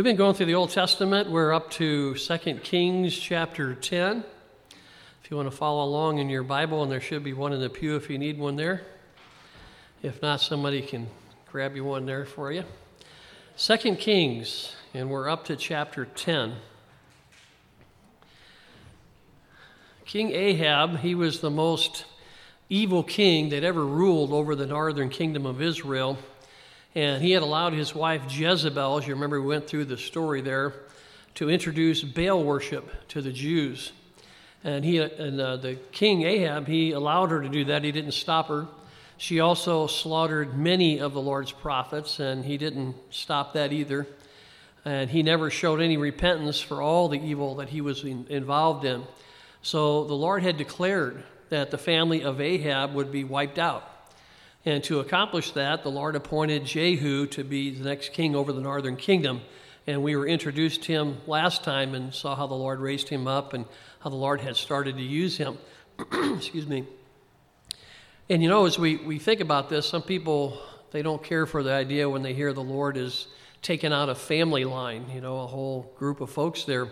We've been going through the Old Testament. We're up to 2 Kings chapter 10. If you want to follow along in your Bible, and there should be one in the pew if you need one there. If not, somebody can grab you one there for you. 2 Kings, and we're up to chapter 10. King Ahab, he was the most evil king that ever ruled over the northern kingdom of Israel. And he had allowed his wife Jezebel, as you remember, we went through the story there, to introduce Baal worship to the Jews. And, he, and uh, the king Ahab, he allowed her to do that. He didn't stop her. She also slaughtered many of the Lord's prophets, and he didn't stop that either. And he never showed any repentance for all the evil that he was in, involved in. So the Lord had declared that the family of Ahab would be wiped out. And to accomplish that, the Lord appointed Jehu to be the next king over the northern kingdom. And we were introduced to him last time and saw how the Lord raised him up and how the Lord had started to use him. Excuse me. And you know, as we, we think about this, some people, they don't care for the idea when they hear the Lord is taking out a family line, you know, a whole group of folks there.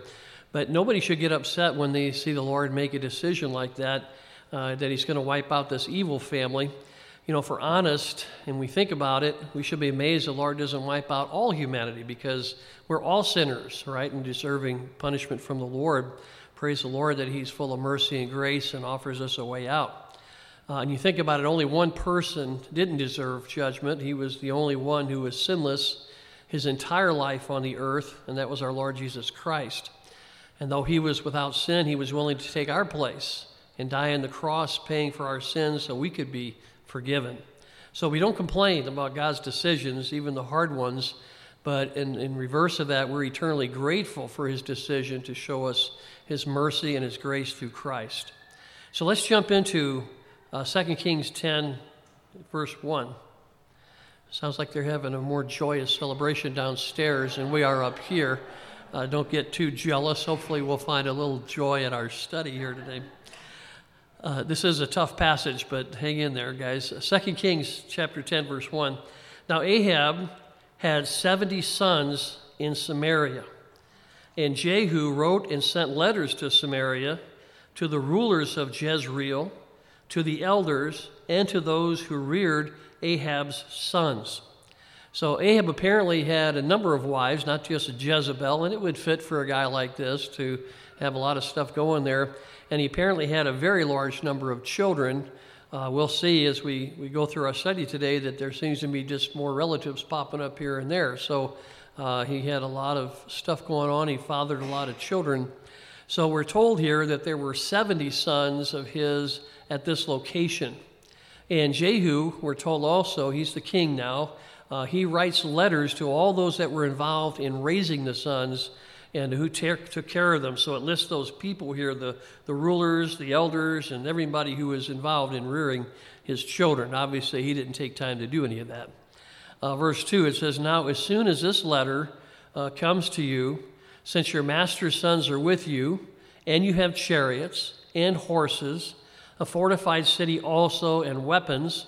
But nobody should get upset when they see the Lord make a decision like that, uh, that He's going to wipe out this evil family you know, if we're honest and we think about it, we should be amazed the Lord doesn't wipe out all humanity because we're all sinners, right, and deserving punishment from the Lord. Praise the Lord that He's full of mercy and grace and offers us a way out. Uh, and you think about it, only one person didn't deserve judgment. He was the only one who was sinless his entire life on the earth, and that was our Lord Jesus Christ. And though he was without sin, he was willing to take our place and die on the cross, paying for our sins so we could be forgiven. So we don't complain about God's decisions, even the hard ones, but in, in reverse of that, we're eternally grateful for his decision to show us his mercy and his grace through Christ. So let's jump into uh, 2 Kings 10, verse 1. Sounds like they're having a more joyous celebration downstairs and we are up here. Uh, don't get too jealous. Hopefully, we'll find a little joy at our study here today. Uh, this is a tough passage, but hang in there, guys. 2 Kings chapter 10, verse 1. Now Ahab had 70 sons in Samaria, and Jehu wrote and sent letters to Samaria, to the rulers of Jezreel, to the elders, and to those who reared Ahab's sons. So Ahab apparently had a number of wives, not just Jezebel, and it would fit for a guy like this to have a lot of stuff going there and he apparently had a very large number of children. Uh, we'll see as we, we go through our study today that there seems to be just more relatives popping up here and there. So uh, he had a lot of stuff going on. He fathered a lot of children. So we're told here that there were 70 sons of his at this location. And Jehu, we're told also, he's the king now, uh, he writes letters to all those that were involved in raising the sons and who took care of them. So it lists those people here the, the rulers, the elders, and everybody who was involved in rearing his children. Obviously, he didn't take time to do any of that. Uh, verse 2, it says, Now, as soon as this letter uh, comes to you, since your master's sons are with you, and you have chariots and horses, a fortified city also, and weapons,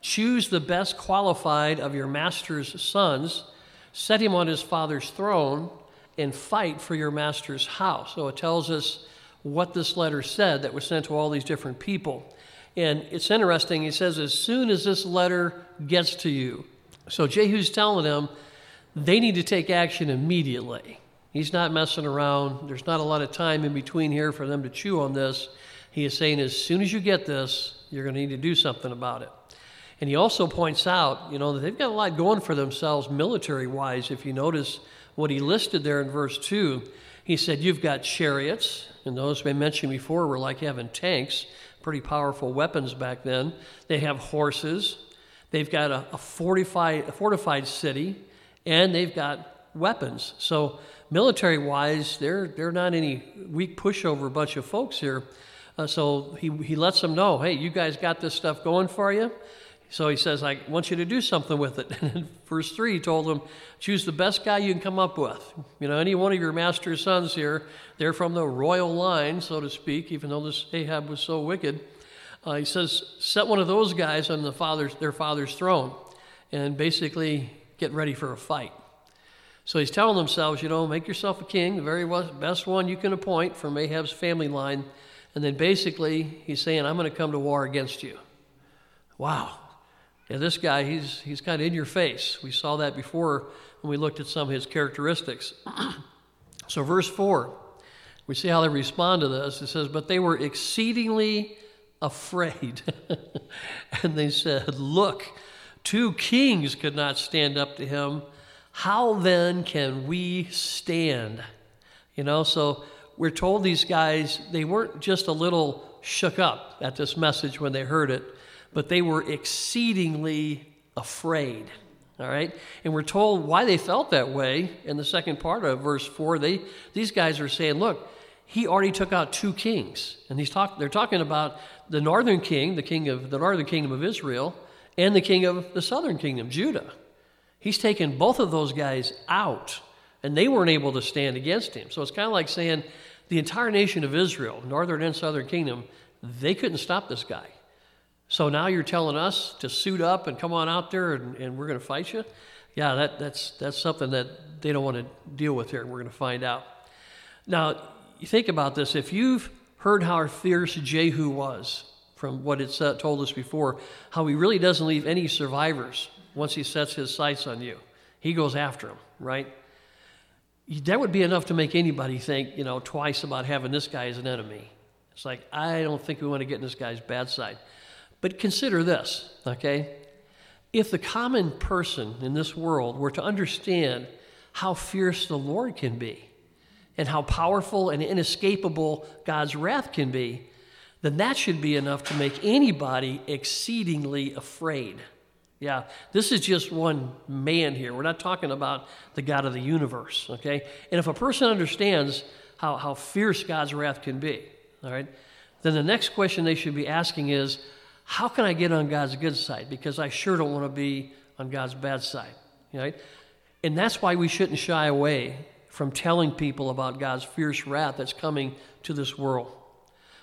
choose the best qualified of your master's sons, set him on his father's throne and fight for your master's house. So it tells us what this letter said that was sent to all these different people. And it's interesting, he says, as soon as this letter gets to you. So Jehu's telling them they need to take action immediately. He's not messing around. There's not a lot of time in between here for them to chew on this. He is saying, as soon as you get this, you're going to need to do something about it. And he also points out, you know, that they've got a lot going for themselves military wise. If you notice, what he listed there in verse 2. He said, You've got chariots, and those we mentioned before were like having tanks, pretty powerful weapons back then. They have horses, they've got a, a, fortified, a fortified city, and they've got weapons. So, military wise, they're, they're not any weak pushover bunch of folks here. Uh, so, he, he lets them know hey, you guys got this stuff going for you. So he says, I want you to do something with it. And in verse 3, he told them, choose the best guy you can come up with. You know, any one of your master's sons here, they're from the royal line, so to speak, even though this Ahab was so wicked. Uh, he says, set one of those guys on the father's, their father's throne and basically get ready for a fight. So he's telling themselves, you know, make yourself a king, the very best one you can appoint from Ahab's family line. And then basically, he's saying, I'm going to come to war against you. Wow. Yeah, this guy, he's, he's kind of in your face. We saw that before when we looked at some of his characteristics. so, verse 4, we see how they respond to this. It says, But they were exceedingly afraid. and they said, Look, two kings could not stand up to him. How then can we stand? You know, so we're told these guys, they weren't just a little shook up at this message when they heard it, but they were exceedingly afraid. All right? And we're told why they felt that way in the second part of verse 4. They, these guys are saying, look, he already took out two kings. And he's talk, they're talking about the northern king, the king of the northern kingdom of Israel, and the king of the southern kingdom, Judah. He's taken both of those guys out, and they weren't able to stand against him. So it's kind of like saying the entire nation of Israel, northern and southern kingdom, they couldn't stop this guy. So now you're telling us to suit up and come on out there and, and we're going to fight you? Yeah, that, that's, that's something that they don't want to deal with here, we're going to find out. Now, you think about this. If you've heard how fierce Jehu was from what it's uh, told us before, how he really doesn't leave any survivors once he sets his sights on you. He goes after them, right? That would be enough to make anybody think, you know, twice about having this guy as an enemy. It's like, I don't think we want to get in this guy's bad side. But consider this, okay? If the common person in this world were to understand how fierce the Lord can be, and how powerful and inescapable God's wrath can be, then that should be enough to make anybody exceedingly afraid. Yeah, this is just one man here. We're not talking about the God of the universe, okay? And if a person understands how, how fierce God's wrath can be, all right, then the next question they should be asking is, how can I get on God's good side? Because I sure don't want to be on God's bad side, right? And that's why we shouldn't shy away from telling people about God's fierce wrath that's coming to this world.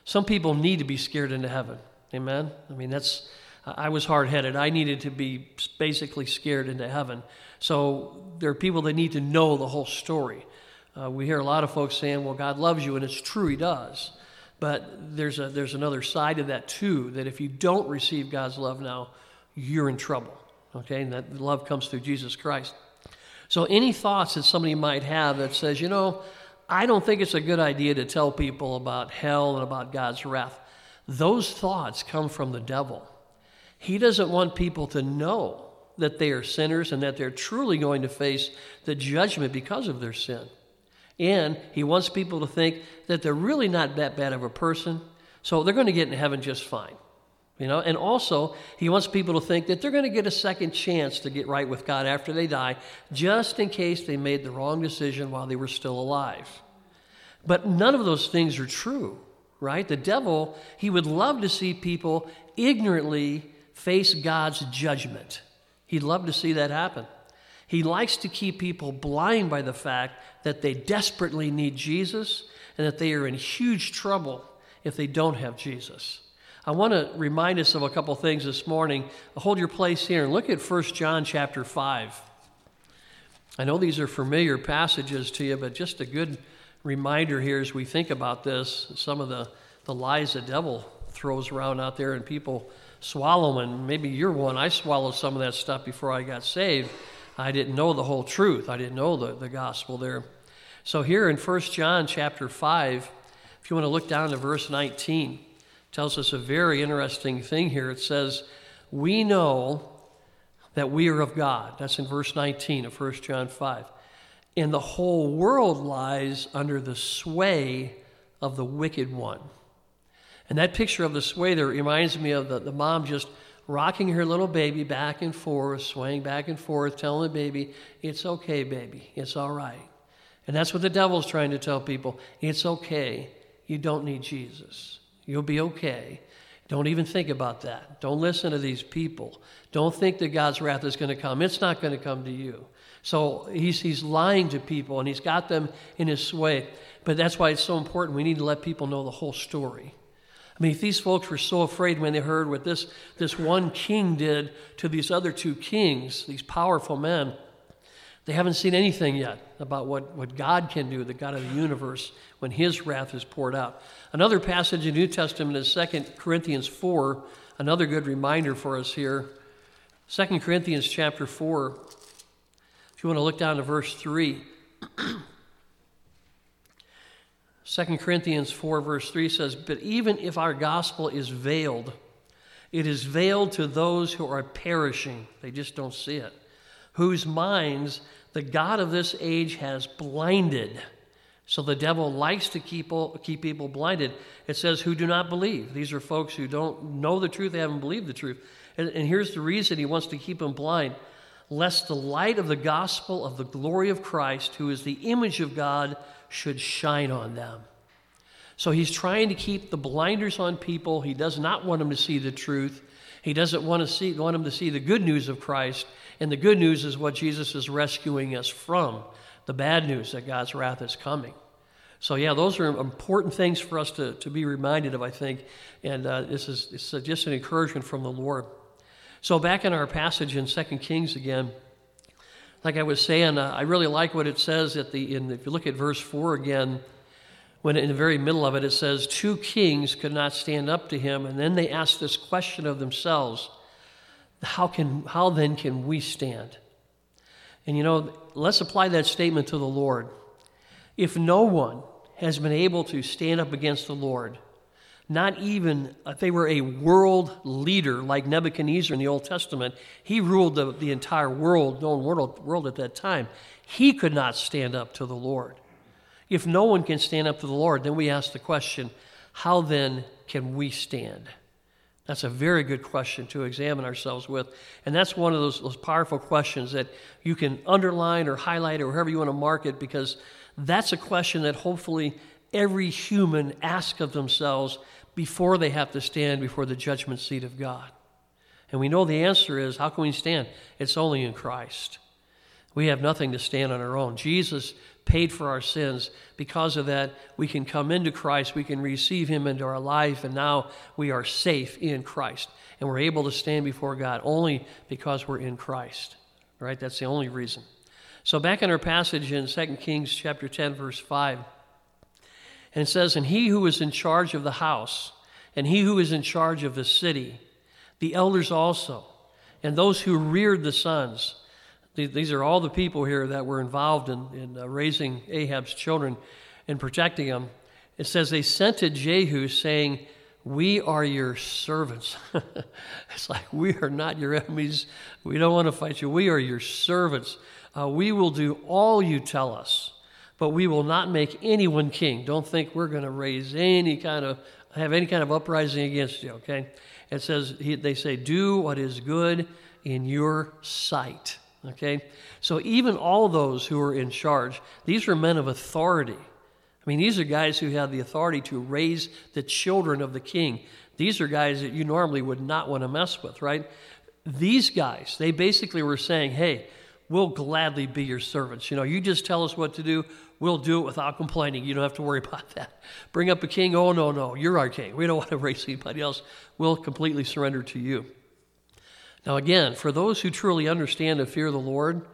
Some people need to be scared into heaven. Amen? I mean, that's, I was hard headed. I needed to be basically scared into heaven. So there are people that need to know the whole story. Uh, we hear a lot of folks saying, well, God loves you, and it's true, He does. But there's, a, there's another side of that, too, that if you don't receive God's love now, you're in trouble. Okay? And that love comes through Jesus Christ. So, any thoughts that somebody might have that says, you know, I don't think it's a good idea to tell people about hell and about God's wrath, those thoughts come from the devil. He doesn't want people to know that they are sinners and that they're truly going to face the judgment because of their sin. And he wants people to think that they're really not that bad of a person, so they're going to get in heaven just fine. You know, and also he wants people to think that they're going to get a second chance to get right with God after they die, just in case they made the wrong decision while they were still alive. But none of those things are true, right? The devil, he would love to see people ignorantly face God's judgment. He'd love to see that happen. He likes to keep people blind by the fact that they desperately need Jesus and that they are in huge trouble if they don't have Jesus. I want to remind us of a couple things this morning. Hold your place here and look at 1 John chapter 5. I know these are familiar passages to you, but just a good reminder here as we think about this, some of the, the lies the devil throws around out there and people swallow. And maybe you're one. I swallowed some of that stuff before I got saved. I didn't know the whole truth. I didn't know the, the gospel there. So here in 1 John chapter 5, if you want to look down to verse 19, tells us a very interesting thing here. It says, We know that we are of God. That's in verse 19 of 1 John 5. And the whole world lies under the sway of the wicked one. And that picture of the sway there reminds me of the, the mom just rocking her little baby back and forth, swaying back and forth, telling the baby, It's okay, baby. It's all right. And that's what the devil's trying to tell people. It's okay. You don't need Jesus. You'll be okay. Don't even think about that. Don't listen to these people. Don't think that God's wrath is going to come. It's not going to come to you. So he's, he's lying to people and he's got them in his sway. But that's why it's so important. We need to let people know the whole story. I mean, if these folks were so afraid when they heard what this, this one king did to these other two kings, these powerful men, They haven't seen anything yet about what, what God can do, the God of the universe, when His wrath is poured out. Another passage in the New Testament is 2 Corinthians 4, another good reminder for us here. 2 Corinthians chapter 4, if you want to look down to verse 3. 2 Corinthians 4, verse 3 says, But even if our gospel is veiled, it is veiled to those who are perishing. They just don't see it whose minds the God of this age has blinded. So the devil likes to keep, keep people blinded. It says, who do not believe. These are folks who don't know the truth, they haven't believed the truth. And, and here's the reason he wants to keep them blind lest the light of the gospel of the glory of Christ, who is the image of God, should shine on them. So he's trying to keep the blinders on people. He does not want them to see the truth. He doesn't want to see want them to see the good news of Christ. And the good news is what Jesus is rescuing us from the bad news that God's wrath is coming. So, yeah, those are important things for us to, to be reminded of, I think. And uh, this is just an encouragement from the Lord. So, back in our passage in 2 Kings again, like I was saying, uh, I really like what it says at the, in, if you look at verse 4 again, when in the very middle of it, it says, Two kings could not stand up to him. And then they asked this question of themselves how, can, how then can we stand? And you know, let's apply that statement to the Lord. If no one has been able to stand up against the Lord, not even if they were a world leader like Nebuchadnezzar in the Old Testament, he ruled the, the entire world, known world, world at that time. He could not stand up to the Lord. If no one can stand up to the Lord, then we ask the question how then can we stand? That's a very good question to examine ourselves with. And that's one of those, those powerful questions that you can underline or highlight or however you want to mark it because that's a question that hopefully every human asks of themselves before they have to stand before the judgment seat of God. And we know the answer is how can we stand? It's only in Christ. We have nothing to stand on our own. Jesus paid for our sins. Because of that, we can come into Christ, we can receive Him into our life, and now we are safe in Christ. And we're able to stand before God only because we're in Christ. Right? That's the only reason. So back in our passage in 2 Kings chapter 10, verse 5, and it says, And he who is in charge of the house, and he who is in charge of the city, the elders also, and those who reared the sons, these are all the people here that were involved in, in uh, raising Ahab's children and protecting them. It says they sent to Jehu saying, We are your servants. it's like, we are not your enemies. We don't want to fight you. We are your servants. Uh, we will do all you tell us, but we will not make anyone king. Don't think we're going to raise any kind of, have any kind of uprising against you, okay? It says, he, they say, Do what is good in your sight. Okay? So even all those who are in charge, these are men of authority. I mean, these are guys who have the authority to raise the children of the king. These are guys that you normally would not want to mess with, right? These guys, they basically were saying, hey, we'll gladly be your servants. You know, you just tell us what to do, we'll do it without complaining. You don't have to worry about that. Bring up a king, oh, no, no, you're our king. We don't want to raise anybody else. We'll completely surrender to you. Now, again, for those who truly understand and fear the Lord,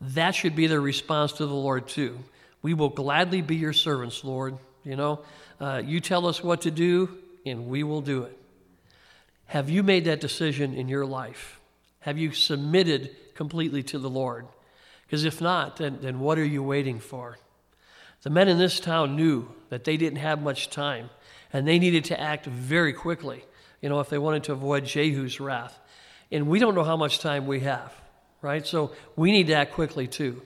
that should be their response to the Lord, too. We will gladly be your servants, Lord. You know, uh, you tell us what to do, and we will do it. Have you made that decision in your life? Have you submitted completely to the Lord? Because if not, then, then what are you waiting for? The men in this town knew that they didn't have much time, and they needed to act very quickly, you know, if they wanted to avoid Jehu's wrath and we don't know how much time we have, right? So we need to act quickly too.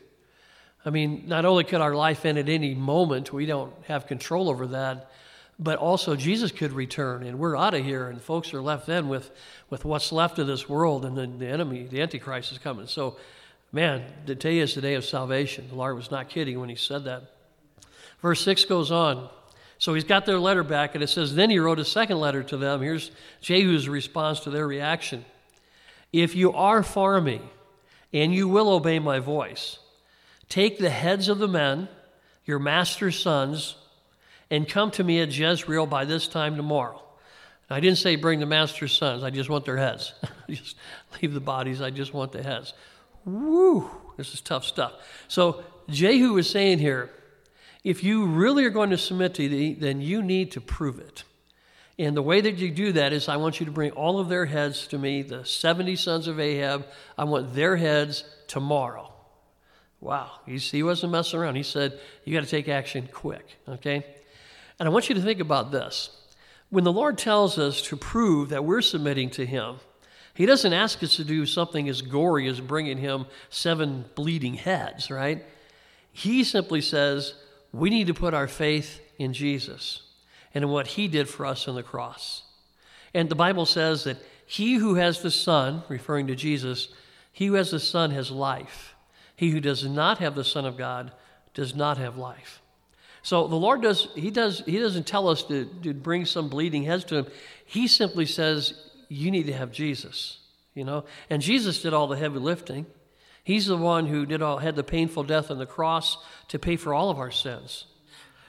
I mean, not only could our life end at any moment, we don't have control over that, but also Jesus could return and we're out of here and folks are left then with, with what's left of this world and then the enemy, the Antichrist is coming. So, man, today is the day of salvation. The Lord was not kidding when he said that. Verse 6 goes on. So he's got their letter back and it says, Then he wrote a second letter to them. Here's Jehu's response to their reaction. If you are for me, and you will obey my voice, take the heads of the men, your master's sons, and come to me at Jezreel by this time tomorrow. I didn't say bring the master's sons, I just want their heads. just leave the bodies, I just want the heads. Woo! this is tough stuff. So Jehu is saying here, if you really are going to submit to me, then you need to prove it. And the way that you do that is I want you to bring all of their heads to me, the 70 sons of Ahab. I want their heads tomorrow. Wow. he wasn't messing around. He said, You got to take action quick, okay? And I want you to think about this. When the Lord tells us to prove that we're submitting to Him, He doesn't ask us to do something as gory as bringing Him seven bleeding heads, right? He simply says, We need to put our faith in Jesus and in what He did for us on the cross. And the Bible says that he who has the Son, referring to Jesus, he who has the Son has life. He who does not have the Son of God does not have life. So the Lord does, he does, he doesn't tell us to, to bring some bleeding heads to him. He simply says, you need to have Jesus, you know? And Jesus did all the heavy lifting. He's the one who did all, had the painful death on the cross to pay for all of our sins.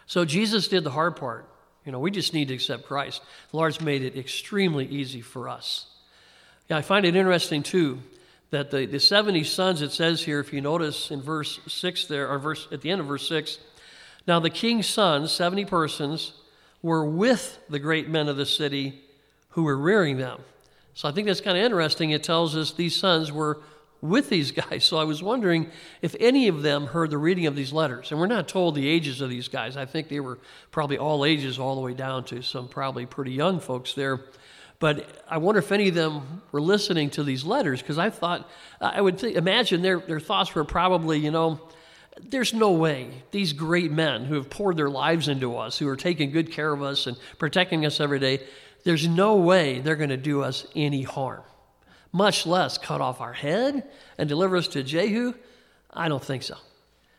So Jesus did the hard part. You know, we just need to accept Christ. The Lord's made it extremely easy for us. Yeah, I find it interesting too that the, the 70 sons, it says here, if you notice in verse 6 there, or verse at the end of verse 6, now the king's sons, 70 persons, were with the great men of the city who were rearing them. So I think that's kind of interesting. It tells us these sons were with these guys. So I was wondering if any of them heard the reading of these letters. And we're not told the ages of these guys. I think they were probably all ages, all the way down to some probably pretty young folks there. But I wonder if any of them were listening to these letters because I thought, I would th- imagine their, their thoughts were probably, you know, there's no way these great men who have poured their lives into us, who are taking good care of us and protecting us every day, there's no way they're going to do us any harm, much less cut off our head and deliver us to Jehu. I don't think so.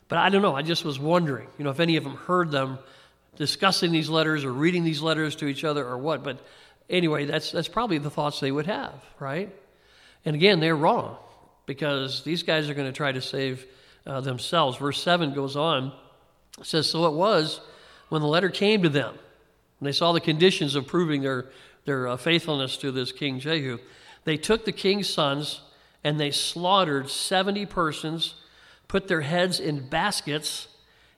But I don't know. I just was wondering, you know, if any of them heard them discussing these letters or reading these letters to each other or what. But anyway, that's, that's probably the thoughts they would have, right? And again, they're wrong because these guys are going to try to save uh, themselves. Verse 7 goes on, says, So it was when the letter came to them, and they saw the conditions of proving their, their uh, faithfulness to this King Jehu, they took the king's sons and they slaughtered 70 persons, put their heads in baskets,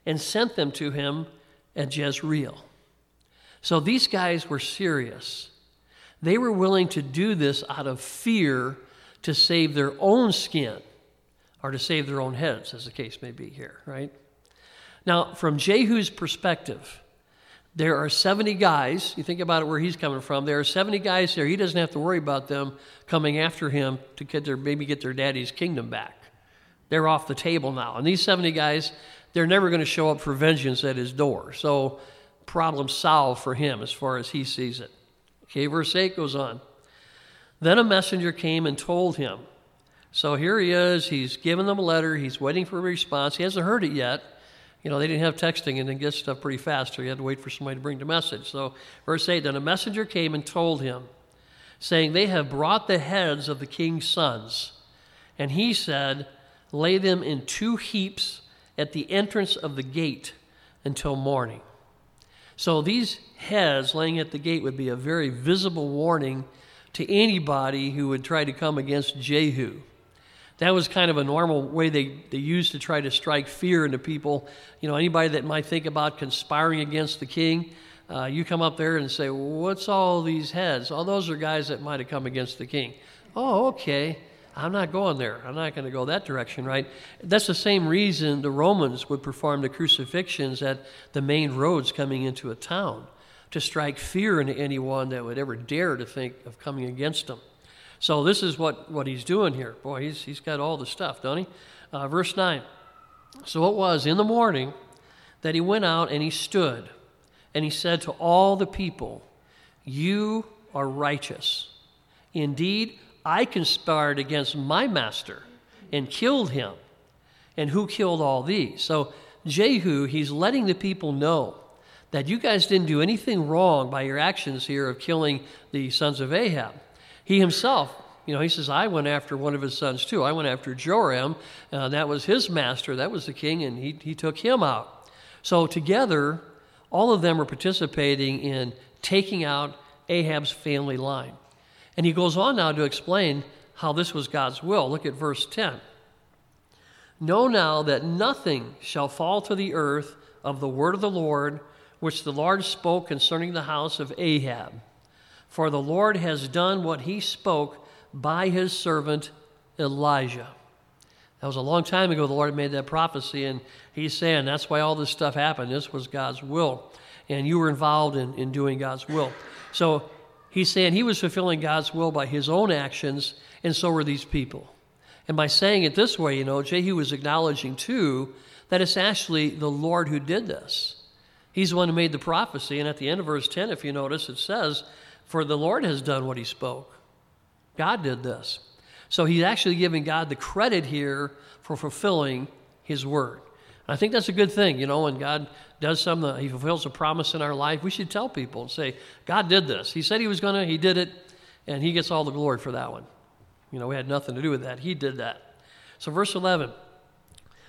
and sent them to him at Jezreel. So these guys were serious. They were willing to do this out of fear to save their own skin or to save their own heads, as the case may be here, right? Now, from Jehu's perspective, there are 70 guys. You think about it where he's coming from. There are 70 guys there. He doesn't have to worry about them coming after him to get their, maybe get their daddy's kingdom back. They're off the table now. And these 70 guys, they're never going to show up for vengeance at his door. So, problem solved for him as far as he sees it. Okay, verse 8 goes on. Then a messenger came and told him. So here he is. He's given them a letter. He's waiting for a response. He hasn't heard it yet. You know, they didn't have texting and they get stuff pretty fast, so he had to wait for somebody to bring the message. So, verse 8 Then a messenger came and told him, saying, They have brought the heads of the king's sons. And he said, Lay them in two heaps at the entrance of the gate until morning. So these heads laying at the gate would be a very visible warning to anybody who would try to come against Jehu. That was kind of a normal way they, they used to try to strike fear into people. You know, anybody that might think about conspiring against the king, uh, you come up there and say, What's all these heads? All those are guys that might have come against the king. Oh, okay. I'm not going there. I'm not going to go that direction, right? That's the same reason the Romans would perform the crucifixions at the main roads coming into a town to strike fear into anyone that would ever dare to think of coming against them. So this is what, what he's doing here. Boy, he's, he's got all the stuff, don't he? Uh, verse 9. So it was in the morning that he went out and he stood, and he said to all the people, You are righteous. Indeed, I conspired against my master and killed him. And who killed all these? So, Jehu, he's letting the people know that you guys didn't do anything wrong by your actions here of killing the sons of Ahab. He himself, you know, he says, I went after one of his sons too. I went after Joram. Uh, that was his master, that was the king, and he, he took him out. So, together, all of them are participating in taking out Ahab's family line. And he goes on now to explain how this was God's will. Look at verse 10. Know now that nothing shall fall to the earth of the word of the Lord, which the Lord spoke concerning the house of Ahab. For the Lord has done what he spoke by his servant Elijah. That was a long time ago, the Lord made that prophecy, and he's saying that's why all this stuff happened. This was God's will, and you were involved in, in doing God's will. So he's saying he was fulfilling God's will by his own actions, and so were these people. And by saying it this way, you know, Jehu was acknowledging too that it's actually the Lord who did this. He's the one who made the prophecy. And at the end of verse 10, if you notice, it says, For the Lord has done what he spoke. God did this. So he's actually giving God the credit here for fulfilling his word. And I think that's a good thing. You know, when God does something, he fulfills a promise in our life, we should tell people and say, God did this. He said he was going to, he did it, and he gets all the glory for that one. You know, we had nothing to do with that. He did that. So, verse 11.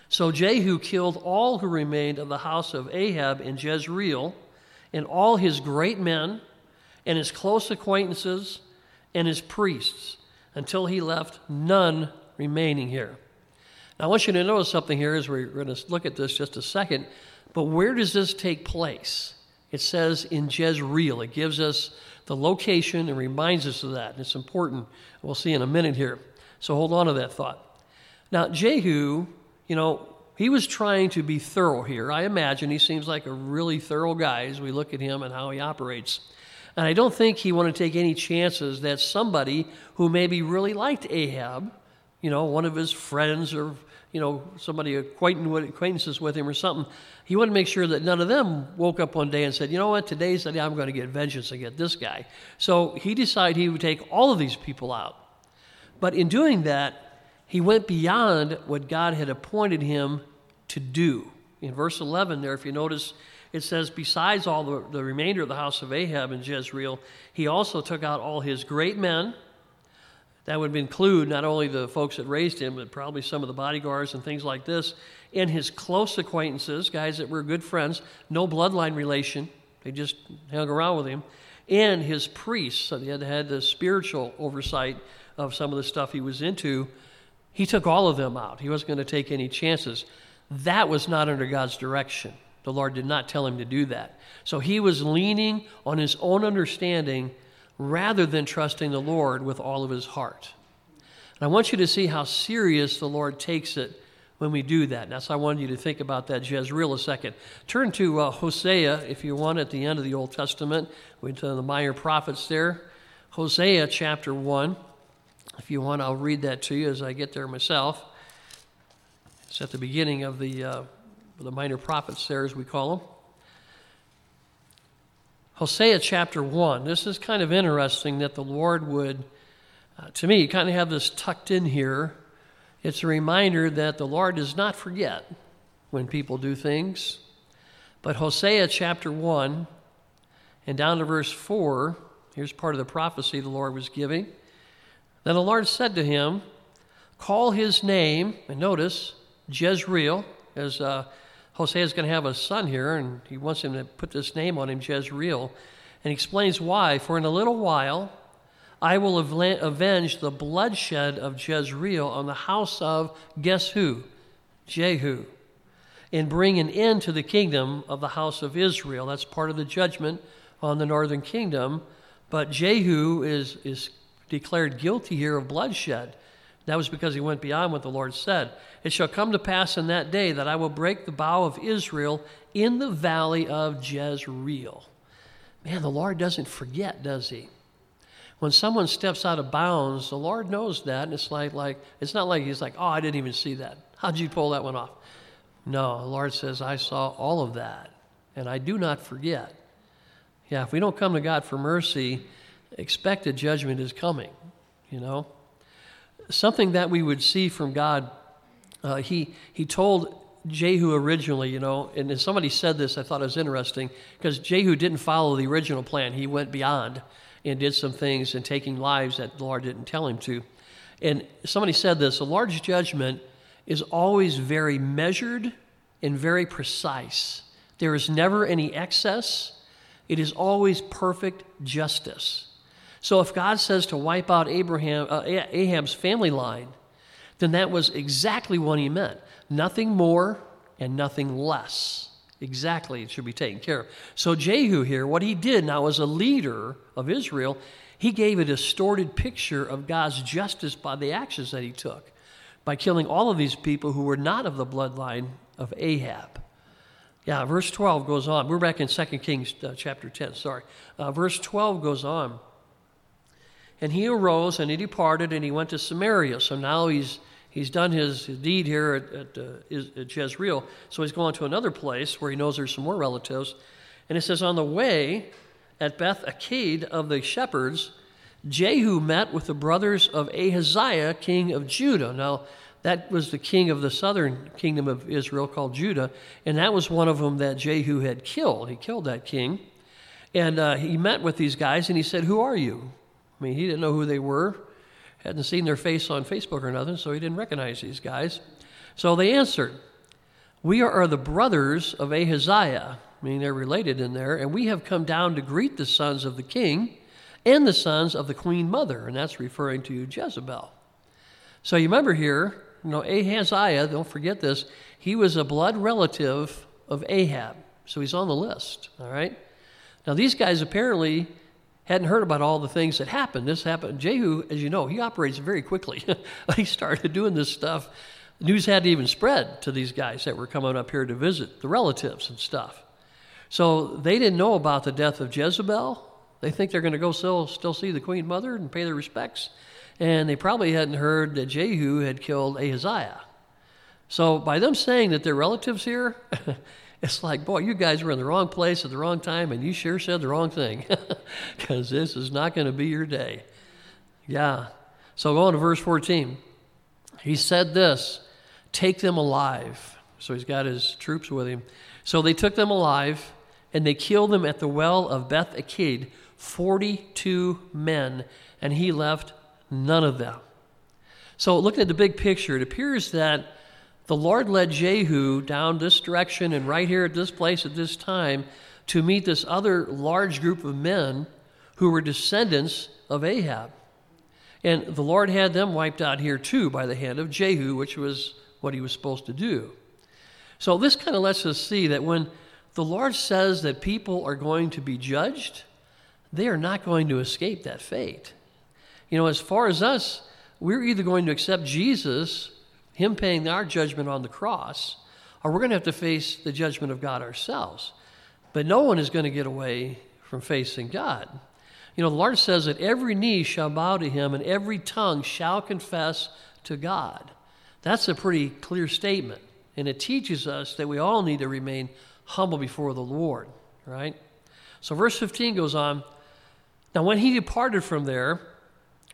So Jehu killed all who remained of the house of Ahab in Jezreel, and all his great men, and his close acquaintances, and his priests, until he left none remaining here. Now, I want you to notice something here as we're going to look at this just a second. But where does this take place? It says in Jezreel. It gives us the location and reminds us of that. It's important. We'll see in a minute here. So hold on to that thought. Now, Jehu, you know, he was trying to be thorough here. I imagine he seems like a really thorough guy as we look at him and how he operates. And I don't think he wanted to take any chances that somebody who maybe really liked Ahab, you know, one of his friends or, you know, somebody acquaintances with him or something, he wanted to make sure that none of them woke up one day and said, you know what, today's the day I'm going to get vengeance against this guy. So he decided he would take all of these people out. But in doing that, he went beyond what God had appointed him to do. In verse 11, there, if you notice, it says, Besides all the, the remainder of the house of Ahab in Jezreel, he also took out all his great men. That would include not only the folks that raised him, but probably some of the bodyguards and things like this, and his close acquaintances, guys that were good friends, no bloodline relation. They just hung around with him. And his priests, so he had had the spiritual oversight of some of the stuff he was into. He took all of them out. He wasn't going to take any chances. That was not under God's direction. The Lord did not tell him to do that. So he was leaning on his own understanding rather than trusting the Lord with all of his heart. And I want you to see how serious the Lord takes it when we do that. that's why I wanted you to think about that Jezreel a second. Turn to uh, Hosea, if you want, at the end of the Old Testament. We to the minor prophets there. Hosea chapter 1. If you want, I'll read that to you as I get there myself. It's at the beginning of the, uh, the minor prophets there, as we call them. Hosea chapter 1. This is kind of interesting that the Lord would, uh, to me, kind of have this tucked in here. It's a reminder that the Lord does not forget when people do things. But Hosea chapter 1 and down to verse 4, here's part of the prophecy the Lord was giving. Then the Lord said to him, Call his name, and notice, Jezreel, as uh, Hosea is going to have a son here, and he wants him to put this name on him, Jezreel. And explains why. For in a little while, I will avenge the bloodshed of Jezreel on the house of, guess who? Jehu. And bring an end to the kingdom of the house of Israel. That's part of the judgment on the northern kingdom. But Jehu is, is declared guilty here of bloodshed. That was because he went beyond what the Lord said. It shall come to pass in that day that I will break the bow of Israel in the valley of Jezreel. Man, the Lord doesn't forget, does he? When someone steps out of bounds, the Lord knows that, and it's like, like it's not like he's like, oh, I didn't even see that. How'd you pull that one off? No, the Lord says, I saw all of that, and I do not forget. Yeah, if we don't come to God for mercy, expected judgment is coming, you know? Something that we would see from God, uh, he, he told Jehu originally, you know, and somebody said this, I thought it was interesting, because Jehu didn't follow the original plan. He went beyond and did some things and taking lives that the Lord didn't tell him to. And somebody said this a large judgment is always very measured and very precise. There is never any excess, it is always perfect justice. So if God says to wipe out Abraham, uh, Ahab's family line, then that was exactly what he meant. Nothing more and nothing less. Exactly, it should be taken care of. So, Jehu here, what he did now as a leader of Israel, he gave a distorted picture of God's justice by the actions that he took, by killing all of these people who were not of the bloodline of Ahab. Yeah, verse 12 goes on. We're back in 2 Kings uh, chapter 10, sorry. Uh, verse 12 goes on. And he arose and he departed and he went to Samaria. So now he's, he's done his, his deed here at, at, uh, at Jezreel. So he's going to another place where he knows there's some more relatives. And it says, On the way at Beth Eked of the shepherds, Jehu met with the brothers of Ahaziah, king of Judah. Now, that was the king of the southern kingdom of Israel called Judah, and that was one of them that Jehu had killed. He killed that king. And uh, he met with these guys and he said, Who are you? I mean, he didn't know who they were, hadn't seen their face on Facebook or nothing, so he didn't recognize these guys. So they answered, We are the brothers of Ahaziah, I mean, they're related in there, and we have come down to greet the sons of the king and the sons of the queen mother, and that's referring to Jezebel. So you remember here, you know, Ahaziah, don't forget this, he was a blood relative of Ahab. So he's on the list, all right? Now, these guys apparently hadn't heard about all the things that happened. This happened. Jehu, as you know, he operates very quickly. he started doing this stuff. The news had to even spread to these guys that were coming up here to visit, the relatives and stuff. So they didn't know about the death of Jezebel. They think they're going to go still, still see the queen mother and pay their respects and they probably hadn't heard that Jehu had killed Ahaziah. So by them saying that they're relatives here, it's like, boy, you guys were in the wrong place at the wrong time, and you sure said the wrong thing, because this is not going to be your day. Yeah. So go on to verse 14. He said this take them alive. So he's got his troops with him. So they took them alive, and they killed them at the well of Beth Eked, 42 men, and he left None of them. So, looking at the big picture, it appears that the Lord led Jehu down this direction and right here at this place at this time to meet this other large group of men who were descendants of Ahab. And the Lord had them wiped out here too by the hand of Jehu, which was what he was supposed to do. So, this kind of lets us see that when the Lord says that people are going to be judged, they are not going to escape that fate. You know, as far as us, we're either going to accept Jesus, Him paying our judgment on the cross, or we're going to have to face the judgment of God ourselves. But no one is going to get away from facing God. You know, the Lord says that every knee shall bow to Him and every tongue shall confess to God. That's a pretty clear statement. And it teaches us that we all need to remain humble before the Lord, right? So, verse 15 goes on Now, when he departed from there,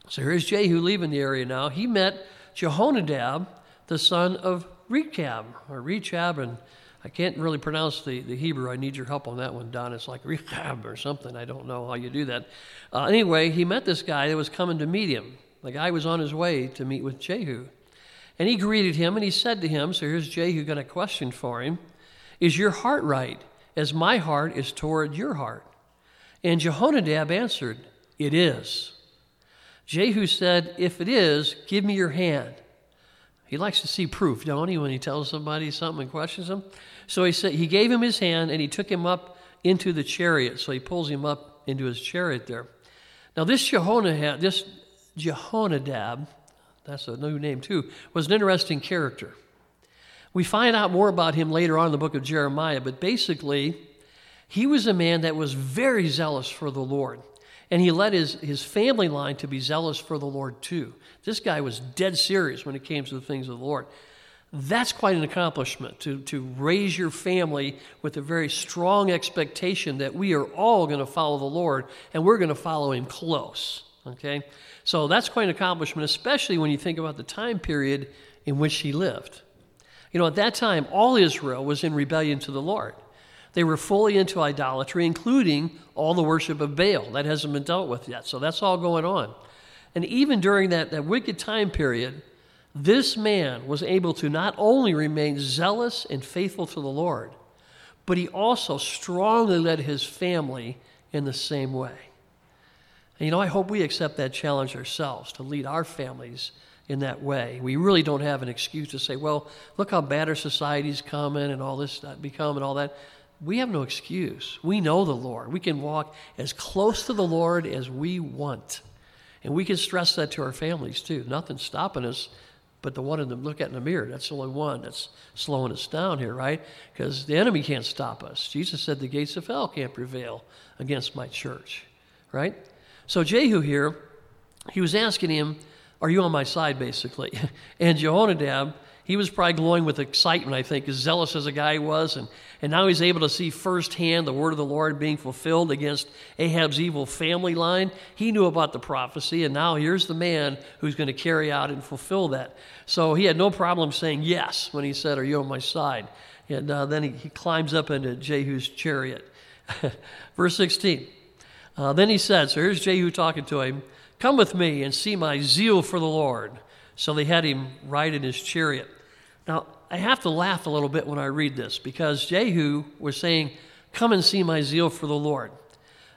so here's Jehu leaving the area now. He met Jehonadab, the son of Rechab, or Rechab, and I can't really pronounce the, the Hebrew. I need your help on that one, Don. It's like Rechab or something. I don't know how you do that. Uh, anyway, he met this guy that was coming to meet him. The guy was on his way to meet with Jehu. And he greeted him and he said to him, so here's Jehu got a question for him Is your heart right, as my heart is toward your heart? And Jehonadab answered, It is. Jehu said, If it is, give me your hand. He likes to see proof, don't he, when he tells somebody something and questions them? So he said he gave him his hand and he took him up into the chariot. So he pulls him up into his chariot there. Now this Jehonadab, this Jehonadab, that's a new name too, was an interesting character. We find out more about him later on in the book of Jeremiah, but basically, he was a man that was very zealous for the Lord. And he led his, his family line to be zealous for the Lord too. This guy was dead serious when it came to the things of the Lord. That's quite an accomplishment to, to raise your family with a very strong expectation that we are all going to follow the Lord and we're going to follow him close. Okay? So that's quite an accomplishment, especially when you think about the time period in which he lived. You know, at that time, all Israel was in rebellion to the Lord. They were fully into idolatry, including all the worship of Baal. That hasn't been dealt with yet. So that's all going on. And even during that, that wicked time period, this man was able to not only remain zealous and faithful to the Lord, but he also strongly led his family in the same way. And you know, I hope we accept that challenge ourselves to lead our families in that way. We really don't have an excuse to say, well, look how bad our society's coming and all this become and all that. We have no excuse. We know the Lord. We can walk as close to the Lord as we want. And we can stress that to our families too. Nothing's stopping us but the one in the look at in the mirror. That's the only one that's slowing us down here, right? Because the enemy can't stop us. Jesus said the gates of hell can't prevail against my church, right? So Jehu here, he was asking him, Are you on my side, basically? and Jehonadab, he was probably glowing with excitement, I think, as zealous as a guy was. And, and now he's able to see firsthand the word of the Lord being fulfilled against Ahab's evil family line. He knew about the prophecy, and now here's the man who's going to carry out and fulfill that. So he had no problem saying yes when he said, Are you on my side? And uh, then he, he climbs up into Jehu's chariot. Verse 16. Uh, then he said, So here's Jehu talking to him Come with me and see my zeal for the Lord. So they had him ride in his chariot. Now, I have to laugh a little bit when I read this because Jehu was saying, Come and see my zeal for the Lord.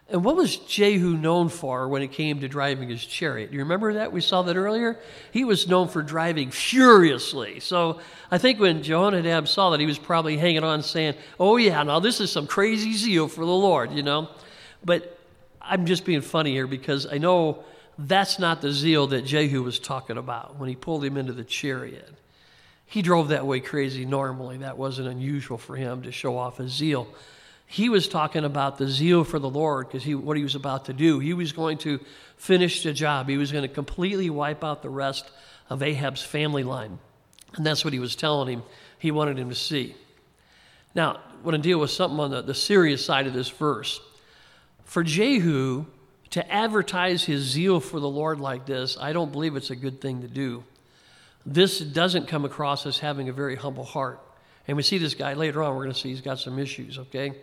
And what was Jehu known for when it came to driving his chariot? You remember that? We saw that earlier. He was known for driving furiously. So I think when Jehonadab saw that, he was probably hanging on saying, Oh, yeah, now this is some crazy zeal for the Lord, you know? But I'm just being funny here because I know that's not the zeal that Jehu was talking about when he pulled him into the chariot. He drove that way crazy normally. That wasn't unusual for him to show off his zeal. He was talking about the zeal for the Lord because he, what he was about to do. He was going to finish the job, he was going to completely wipe out the rest of Ahab's family line. And that's what he was telling him he wanted him to see. Now, I want to deal with something on the, the serious side of this verse. For Jehu to advertise his zeal for the Lord like this, I don't believe it's a good thing to do. This doesn't come across as having a very humble heart. And we see this guy later on, we're going to see he's got some issues, okay?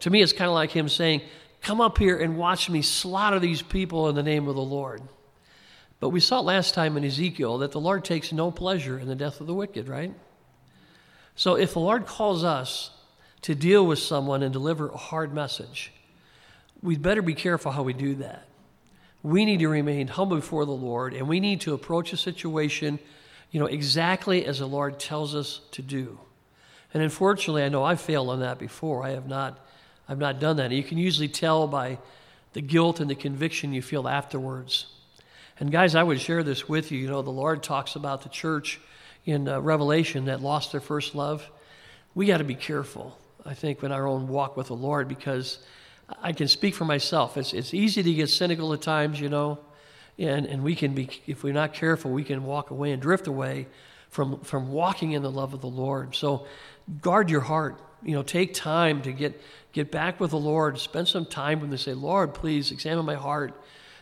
To me, it's kind of like him saying, Come up here and watch me slaughter these people in the name of the Lord. But we saw last time in Ezekiel that the Lord takes no pleasure in the death of the wicked, right? So if the Lord calls us to deal with someone and deliver a hard message, we'd better be careful how we do that. We need to remain humble before the Lord, and we need to approach a situation, you know, exactly as the Lord tells us to do. And unfortunately, I know I've failed on that before. I have not, I've not done that. And you can usually tell by the guilt and the conviction you feel afterwards. And guys, I would share this with you. You know, the Lord talks about the church in uh, Revelation that lost their first love. We got to be careful, I think, in our own walk with the Lord because I can speak for myself. It's, it's easy to get cynical at times, you know, and, and we can be, if we're not careful, we can walk away and drift away from, from walking in the love of the Lord. So guard your heart. You know, take time to get, get back with the Lord. Spend some time with Him and say, Lord, please examine my heart.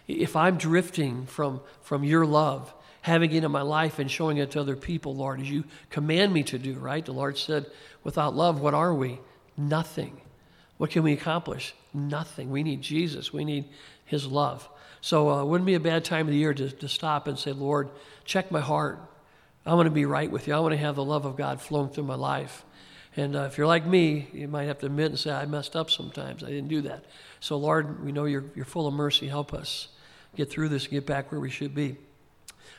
If I'm drifting from, from your love, having it in my life and showing it to other people, Lord, as you command me to do, right? The Lord said, without love, what are we? Nothing. What can we accomplish? Nothing. We need Jesus. We need His love. So uh, it wouldn't be a bad time of the year to, to stop and say, Lord, check my heart. I want to be right with you. I want to have the love of God flowing through my life. And uh, if you're like me, you might have to admit and say, I messed up sometimes. I didn't do that. So, Lord, we know you're, you're full of mercy. Help us get through this and get back where we should be.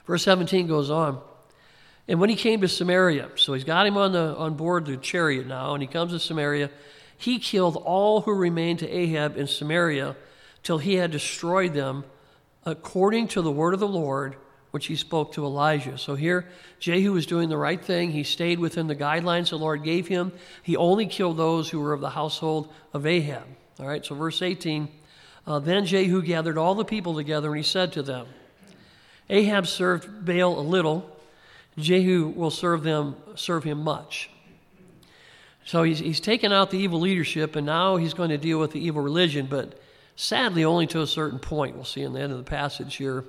Verse 17 goes on. And when he came to Samaria, so he's got him on, the, on board the chariot now, and he comes to Samaria he killed all who remained to Ahab in Samaria till he had destroyed them according to the word of the Lord, which he spoke to Elijah. So here, Jehu was doing the right thing. He stayed within the guidelines the Lord gave him. He only killed those who were of the household of Ahab. All right, so verse 18 uh, Then Jehu gathered all the people together and he said to them, Ahab served Baal a little, Jehu will serve them, serve him much. So he's, he's taken out the evil leadership, and now he's going to deal with the evil religion, but sadly only to a certain point. We'll see in the end of the passage here.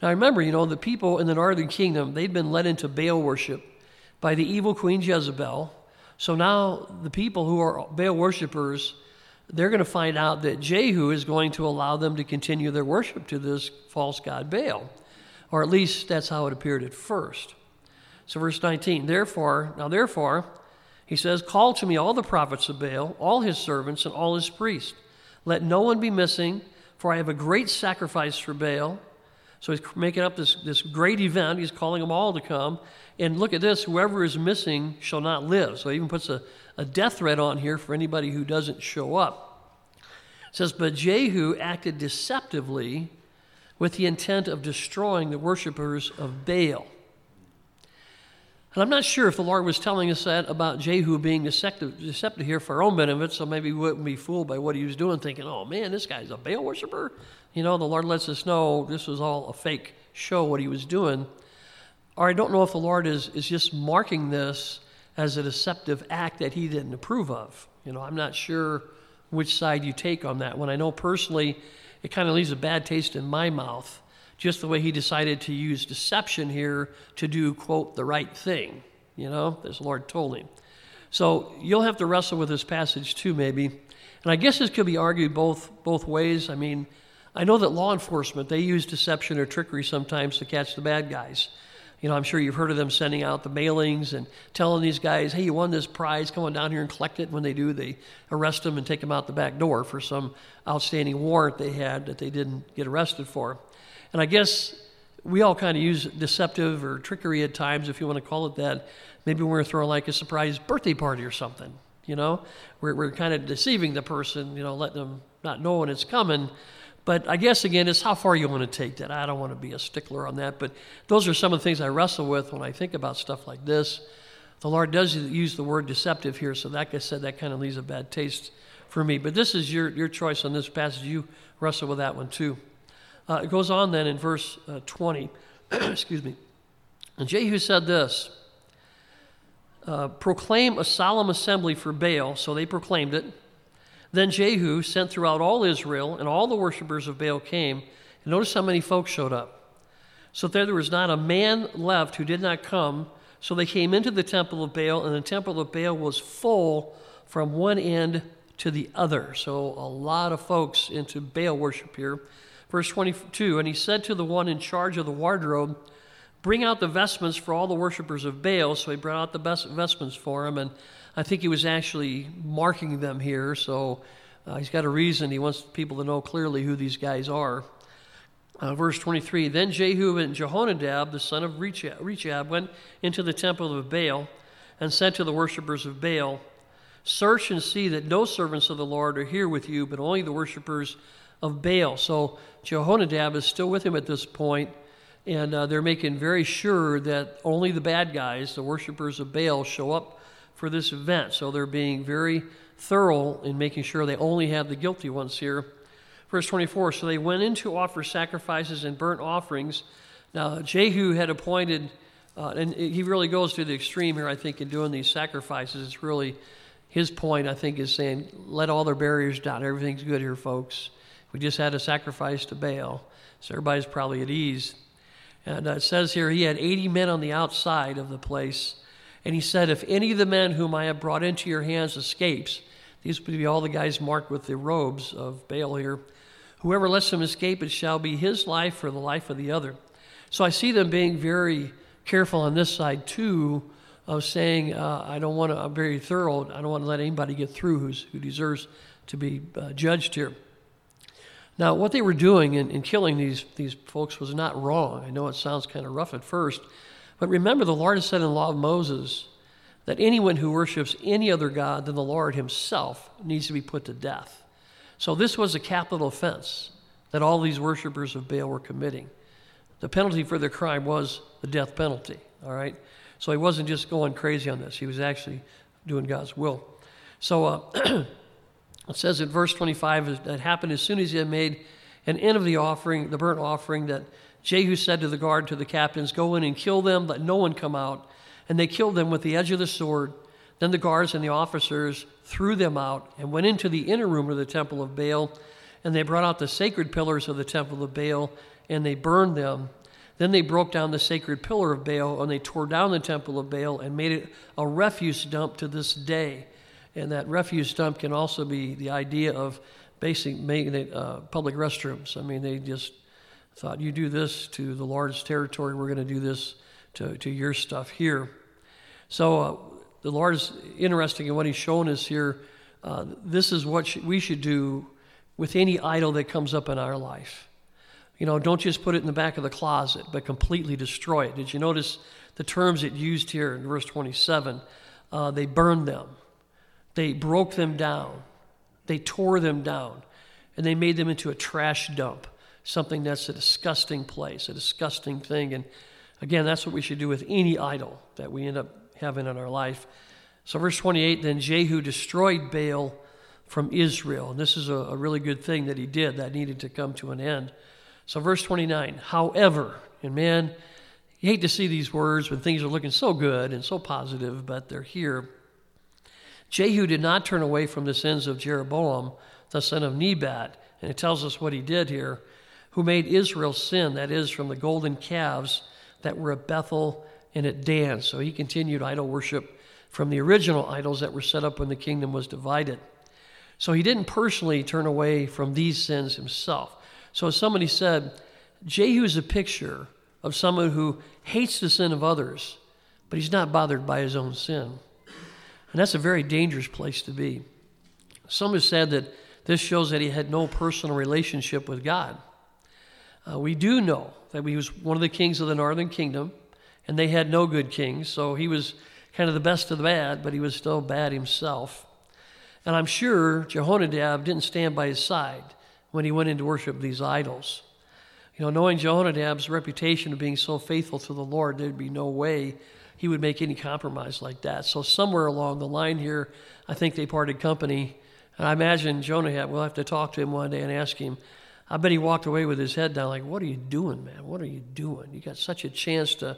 Now remember, you know, the people in the northern kingdom, they'd been led into Baal worship by the evil Queen Jezebel. So now the people who are Baal worshippers, they're going to find out that Jehu is going to allow them to continue their worship to this false god Baal. Or at least that's how it appeared at first. So verse 19, therefore, now therefore, he says, Call to me all the prophets of Baal, all his servants, and all his priests. Let no one be missing, for I have a great sacrifice for Baal. So he's making up this, this great event. He's calling them all to come. And look at this whoever is missing shall not live. So he even puts a, a death threat on here for anybody who doesn't show up. It says, But Jehu acted deceptively with the intent of destroying the worshippers of Baal. And I'm not sure if the Lord was telling us that about Jehu being deceptive, deceptive here for our own benefit, so maybe we wouldn't be fooled by what he was doing, thinking, oh man, this guy's a Baal worshiper. You know, the Lord lets us know this was all a fake show, what he was doing. Or I don't know if the Lord is, is just marking this as a deceptive act that he didn't approve of. You know, I'm not sure which side you take on that one. I know personally it kind of leaves a bad taste in my mouth just the way he decided to use deception here to do, quote, the right thing, you know, as the Lord told him. So you'll have to wrestle with this passage too, maybe. And I guess this could be argued both, both ways. I mean, I know that law enforcement, they use deception or trickery sometimes to catch the bad guys. You know, I'm sure you've heard of them sending out the mailings and telling these guys, hey, you won this prize, come on down here and collect it. When they do, they arrest them and take them out the back door for some outstanding warrant they had that they didn't get arrested for. And I guess we all kind of use deceptive or trickery at times, if you want to call it that. Maybe we're throwing like a surprise birthday party or something, you know? We're, we're kind of deceiving the person, you know, letting them not know when it's coming. But I guess, again, it's how far you want to take that. I don't want to be a stickler on that. But those are some of the things I wrestle with when I think about stuff like this. The Lord does use the word deceptive here, so like I said, that kind of leaves a bad taste for me. But this is your, your choice on this passage. You wrestle with that one too. Uh, it goes on then in verse uh, 20. Excuse me. And Jehu said this uh, Proclaim a solemn assembly for Baal. So they proclaimed it. Then Jehu sent throughout all Israel, and all the worshippers of Baal came. And notice how many folks showed up. So there, there was not a man left who did not come. So they came into the temple of Baal, and the temple of Baal was full from one end to the other. So a lot of folks into Baal worship here. Verse 22 And he said to the one in charge of the wardrobe, Bring out the vestments for all the worshippers of Baal. So he brought out the best vestments for him. And I think he was actually marking them here. So uh, he's got a reason. He wants people to know clearly who these guys are. Uh, verse 23 Then Jehu and Jehonadab, the son of Rechab, Rechab, went into the temple of Baal and said to the worshippers of Baal, Search and see that no servants of the Lord are here with you, but only the worshippers of Baal. So Jehonadab is still with him at this point, and uh, they're making very sure that only the bad guys, the worshippers of Baal, show up for this event. So they're being very thorough in making sure they only have the guilty ones here. Verse 24 So they went in to offer sacrifices and burnt offerings. Now, Jehu had appointed, uh, and he really goes to the extreme here, I think, in doing these sacrifices. It's really his point, I think, is saying, let all their barriers down. Everything's good here, folks. We just had a sacrifice to Baal, so everybody's probably at ease. And uh, it says here he had 80 men on the outside of the place. And he said, If any of the men whom I have brought into your hands escapes, these would be all the guys marked with the robes of Baal here. Whoever lets him escape, it shall be his life or the life of the other. So I see them being very careful on this side too, of saying, uh, I don't want to, I'm very thorough, I don't want to let anybody get through who's, who deserves to be uh, judged here. Now, what they were doing in, in killing these, these folks was not wrong. I know it sounds kind of rough at first, but remember the Lord has said in the law of Moses that anyone who worships any other God than the Lord himself needs to be put to death. So this was a capital offense that all these worshippers of Baal were committing. The penalty for their crime was the death penalty, all right? So he wasn't just going crazy on this, he was actually doing God's will. So, uh, It says in verse 25 that happened as soon as he had made an end of the offering, the burnt offering, that Jehu said to the guard, to the captains, Go in and kill them, let no one come out. And they killed them with the edge of the sword. Then the guards and the officers threw them out and went into the inner room of the temple of Baal. And they brought out the sacred pillars of the temple of Baal and they burned them. Then they broke down the sacred pillar of Baal and they tore down the temple of Baal and made it a refuse dump to this day. And that refuse dump can also be the idea of basic uh, public restrooms. I mean, they just thought, you do this to the Lord's territory, we're going to do this to, to your stuff here. So uh, the Lord is interesting in what He's shown us here. Uh, this is what sh- we should do with any idol that comes up in our life. You know, don't just put it in the back of the closet, but completely destroy it. Did you notice the terms it used here in verse 27? Uh, they burned them, they broke them down, they tore them down, and they made them into a trash dump, something that's a disgusting place, a disgusting thing. And again, that's what we should do with any idol that we end up having in our life. So, verse 28 then Jehu destroyed Baal from Israel. And this is a, a really good thing that he did that needed to come to an end. So, verse 29, however, and man, you hate to see these words when things are looking so good and so positive, but they're here. Jehu did not turn away from the sins of Jeroboam, the son of Nebat, and it tells us what he did here, who made Israel sin, that is, from the golden calves that were at Bethel and at Dan. So he continued idol worship from the original idols that were set up when the kingdom was divided. So he didn't personally turn away from these sins himself. So somebody said, Jehu is a picture of someone who hates the sin of others, but he's not bothered by his own sin. And that's a very dangerous place to be. Some have said that this shows that he had no personal relationship with God. Uh, we do know that he was one of the kings of the northern kingdom, and they had no good kings, so he was kind of the best of the bad, but he was still bad himself. And I'm sure Jehonadab didn't stand by his side when he went in to worship these idols. You know, knowing Jehonadab's reputation of being so faithful to the Lord, there'd be no way he would make any compromise like that. So somewhere along the line here, I think they parted company. And I imagine Jonadab, we'll have to talk to him one day and ask him. I bet he walked away with his head down, like, What are you doing, man? What are you doing? You got such a chance to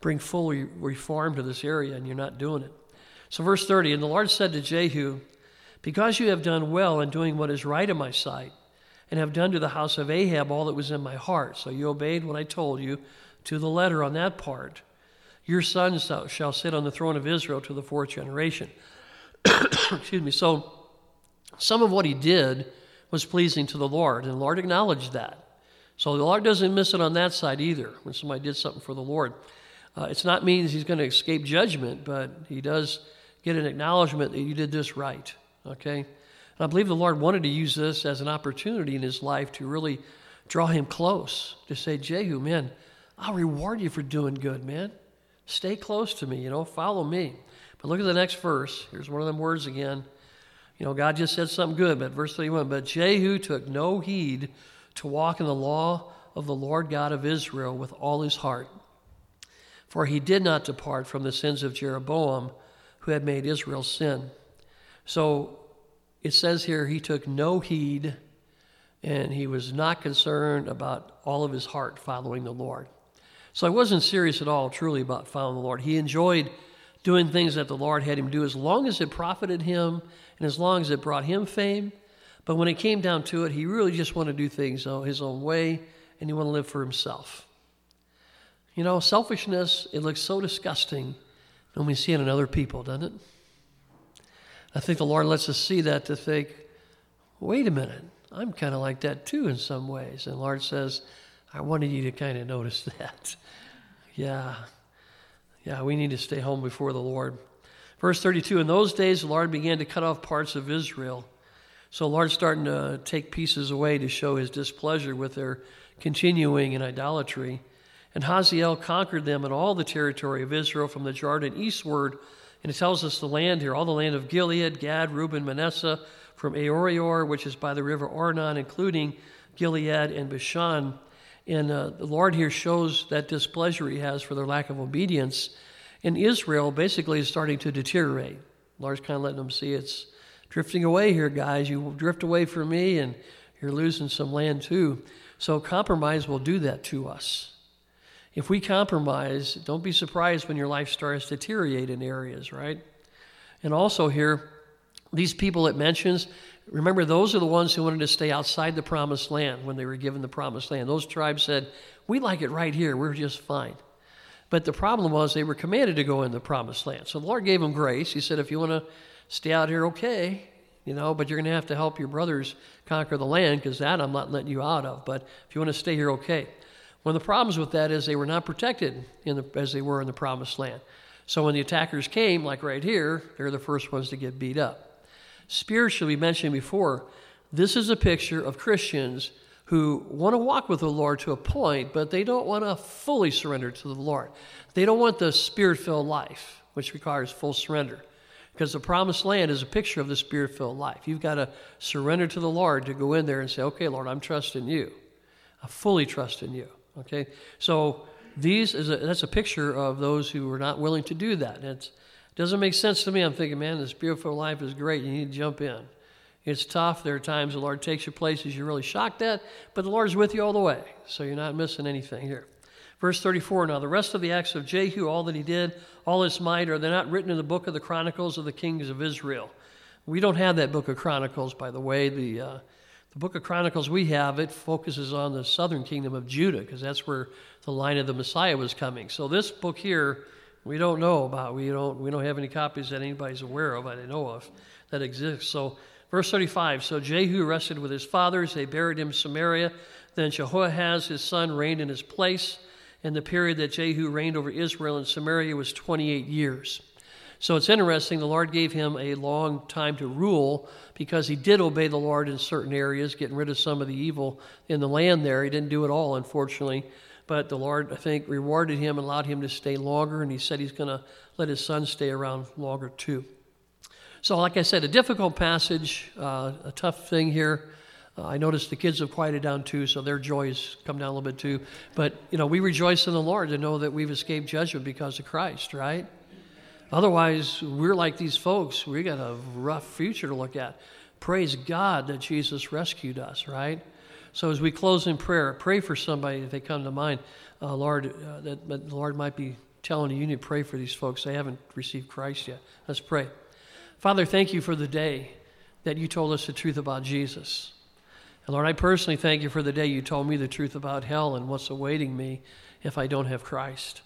bring full reform to this area, and you're not doing it. So, verse 30 And the Lord said to Jehu, Because you have done well in doing what is right in my sight, and have done to the house of Ahab all that was in my heart, so you obeyed what I told you to the letter on that part, your sons shall sit on the throne of Israel to the fourth generation. Excuse me. So, some of what he did was pleasing to the Lord, and the Lord acknowledged that. So the Lord doesn't miss it on that side either when somebody did something for the Lord. Uh, it's not means he's going to escape judgment, but he does get an acknowledgement that you did this right. Okay? And I believe the Lord wanted to use this as an opportunity in his life to really draw him close, to say, Jehu, man, I'll reward you for doing good, man. Stay close to me, you know, follow me. But look at the next verse. Here's one of them words again. You know, God just said something good, but verse 31 But Jehu took no heed to walk in the law of the Lord God of Israel with all his heart for he did not depart from the sins of Jeroboam, who had made Israel sin. So it says here he took no heed and he was not concerned about all of his heart following the Lord. So I wasn't serious at all, truly, about following the Lord. He enjoyed doing things that the Lord had him do as long as it profited him and as long as it brought him fame. But when it came down to it, he really just wanted to do things his own way and he wanted to live for himself. You know, selfishness, it looks so disgusting when we see it in other people, doesn't it? I think the Lord lets us see that to think, wait a minute, I'm kind of like that too in some ways. And the Lord says, I wanted you to kind of notice that. yeah. Yeah, we need to stay home before the Lord. Verse 32 In those days, the Lord began to cut off parts of Israel. So the Lord's starting to take pieces away to show his displeasure with their continuing in idolatry. And Hazael conquered them in all the territory of Israel from the Jordan eastward. And it tells us the land here, all the land of Gilead, Gad, Reuben, Manasseh, from Aroer, which is by the river Arnon, including Gilead and Bashan. And uh, the Lord here shows that displeasure he has for their lack of obedience. And Israel basically is starting to deteriorate. The Lord's kind of letting them see it's drifting away here, guys. You drift away from me, and you're losing some land too. So compromise will do that to us. If we compromise, don't be surprised when your life starts to deteriorate in areas, right? And also here, these people it mentions, remember those are the ones who wanted to stay outside the promised land when they were given the promised land. Those tribes said, We like it right here, we're just fine. But the problem was they were commanded to go in the promised land. So the Lord gave them grace. He said, If you want to stay out here, okay, you know, but you're going to have to help your brothers conquer the land because that I'm not letting you out of. But if you want to stay here, okay. One of the problems with that is they were not protected the, as they were in the promised land. So when the attackers came, like right here, they're the first ones to get beat up. Spiritually, we mentioned before, this is a picture of Christians who want to walk with the Lord to a point, but they don't want to fully surrender to the Lord. They don't want the spirit filled life, which requires full surrender. Because the promised land is a picture of the spirit filled life. You've got to surrender to the Lord to go in there and say, okay, Lord, I'm trusting you. I fully trust in you. Okay? So these is a, that's a picture of those who are not willing to do that. It doesn't make sense to me. I'm thinking, man, this beautiful life is great. You need to jump in. It's tough. There are times the Lord takes you places you're really shocked at, but the Lord's with you all the way. So you're not missing anything here. Verse 34 Now the rest of the acts of Jehu, all that he did, all his might, are they not written in the book of the Chronicles of the Kings of Israel? We don't have that book of Chronicles, by the way. The, uh, the book of Chronicles we have, it focuses on the southern kingdom of Judah, because that's where the line of the Messiah was coming. So this book here, we don't know about. We don't, we don't have any copies that anybody's aware of, I know of, that exist. So Verse 35 So Jehu rested with his fathers. They buried him in Samaria. Then Jehoahaz, his son, reigned in his place. And the period that Jehu reigned over Israel and Samaria was 28 years. So it's interesting, the Lord gave him a long time to rule because he did obey the Lord in certain areas, getting rid of some of the evil in the land there. He didn't do it all, unfortunately. But the Lord, I think, rewarded him and allowed him to stay longer, and he said he's going to let his son stay around longer too. So, like I said, a difficult passage, uh, a tough thing here. Uh, I noticed the kids have quieted down too, so their joy has come down a little bit too. But, you know, we rejoice in the Lord to know that we've escaped judgment because of Christ, right? Otherwise, we're like these folks. We got a rough future to look at. Praise God that Jesus rescued us, right? So as we close in prayer, pray for somebody if they come to mind. Uh, Lord, uh, that, that the Lord might be telling you, you need to pray for these folks. They haven't received Christ yet. Let's pray. Father, thank you for the day that you told us the truth about Jesus. And Lord, I personally thank you for the day you told me the truth about hell and what's awaiting me if I don't have Christ.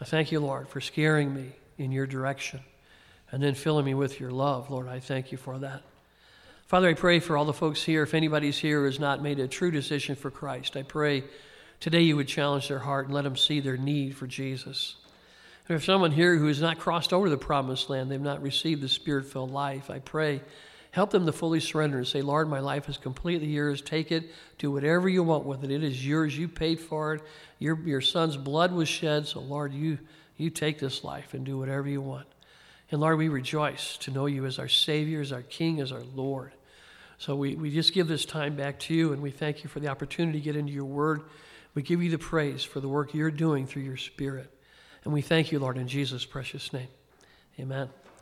I thank you, Lord, for scaring me in your direction and then filling me with your love. Lord, I thank you for that. Father, I pray for all the folks here. If anybody's here who has not made a true decision for Christ, I pray today you would challenge their heart and let them see their need for Jesus. And if someone here who has not crossed over the promised land, they've not received the spirit filled life. I pray, help them to fully surrender and say, Lord, my life is completely yours. Take it, do whatever you want with it. It is yours. You paid for it. Your, your son's blood was shed. So, Lord, you, you take this life and do whatever you want. And Lord, we rejoice to know you as our Savior, as our King, as our Lord. So we, we just give this time back to you, and we thank you for the opportunity to get into your word. We give you the praise for the work you're doing through your Spirit. And we thank you, Lord, in Jesus' precious name. Amen.